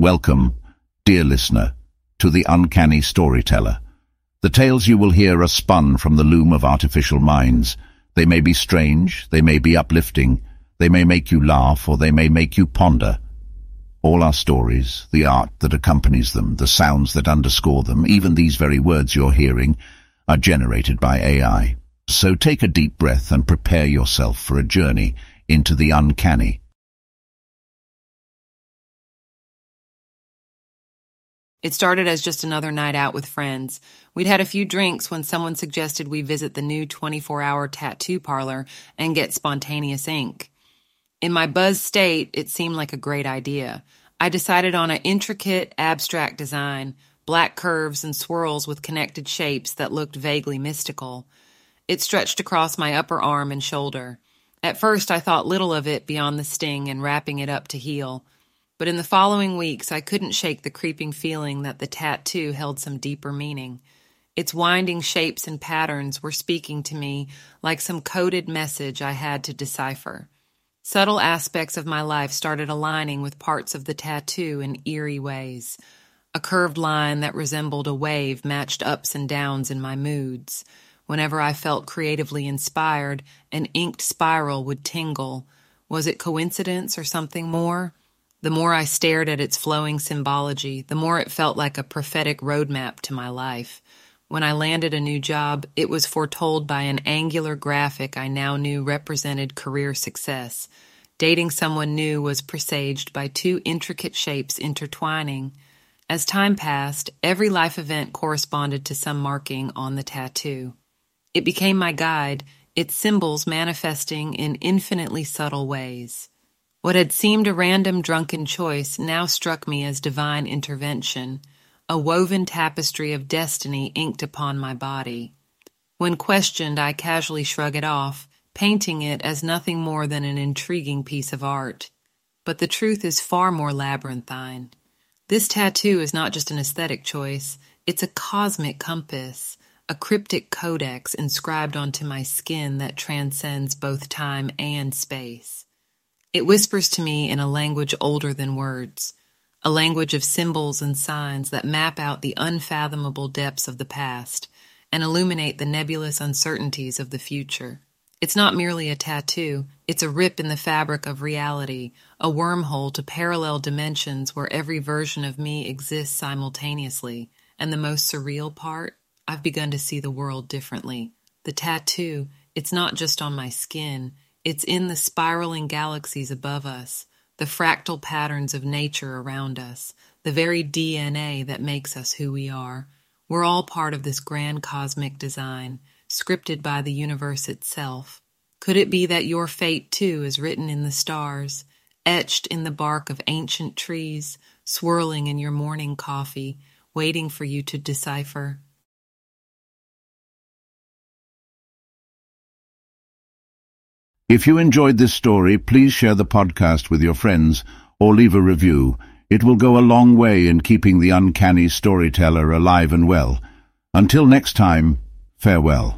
Welcome, dear listener, to the Uncanny Storyteller. The tales you will hear are spun from the loom of artificial minds. They may be strange, they may be uplifting, they may make you laugh, or they may make you ponder. All our stories, the art that accompanies them, the sounds that underscore them, even these very words you're hearing, are generated by AI. So take a deep breath and prepare yourself for a journey into the uncanny. It started as just another night out with friends. We'd had a few drinks when someone suggested we visit the new 24 hour tattoo parlor and get spontaneous ink. In my buzz state, it seemed like a great idea. I decided on an intricate, abstract design, black curves and swirls with connected shapes that looked vaguely mystical. It stretched across my upper arm and shoulder. At first, I thought little of it beyond the sting and wrapping it up to heal. But in the following weeks, I couldn't shake the creeping feeling that the tattoo held some deeper meaning. Its winding shapes and patterns were speaking to me like some coded message I had to decipher. Subtle aspects of my life started aligning with parts of the tattoo in eerie ways. A curved line that resembled a wave matched ups and downs in my moods. Whenever I felt creatively inspired, an inked spiral would tingle. Was it coincidence or something more? The more I stared at its flowing symbology, the more it felt like a prophetic roadmap to my life. When I landed a new job, it was foretold by an angular graphic I now knew represented career success. Dating someone new was presaged by two intricate shapes intertwining. As time passed, every life event corresponded to some marking on the tattoo. It became my guide, its symbols manifesting in infinitely subtle ways. What had seemed a random drunken choice now struck me as divine intervention, a woven tapestry of destiny inked upon my body. When questioned, I casually shrug it off, painting it as nothing more than an intriguing piece of art. But the truth is far more labyrinthine. This tattoo is not just an aesthetic choice, it's a cosmic compass, a cryptic codex inscribed onto my skin that transcends both time and space. It whispers to me in a language older than words, a language of symbols and signs that map out the unfathomable depths of the past and illuminate the nebulous uncertainties of the future. It's not merely a tattoo, it's a rip in the fabric of reality, a wormhole to parallel dimensions where every version of me exists simultaneously. And the most surreal part, I've begun to see the world differently. The tattoo, it's not just on my skin, it's in the spiraling galaxies above us, the fractal patterns of nature around us, the very DNA that makes us who we are. We're all part of this grand cosmic design, scripted by the universe itself. Could it be that your fate too is written in the stars, etched in the bark of ancient trees, swirling in your morning coffee, waiting for you to decipher? If you enjoyed this story, please share the podcast with your friends or leave a review. It will go a long way in keeping the uncanny storyteller alive and well. Until next time, farewell.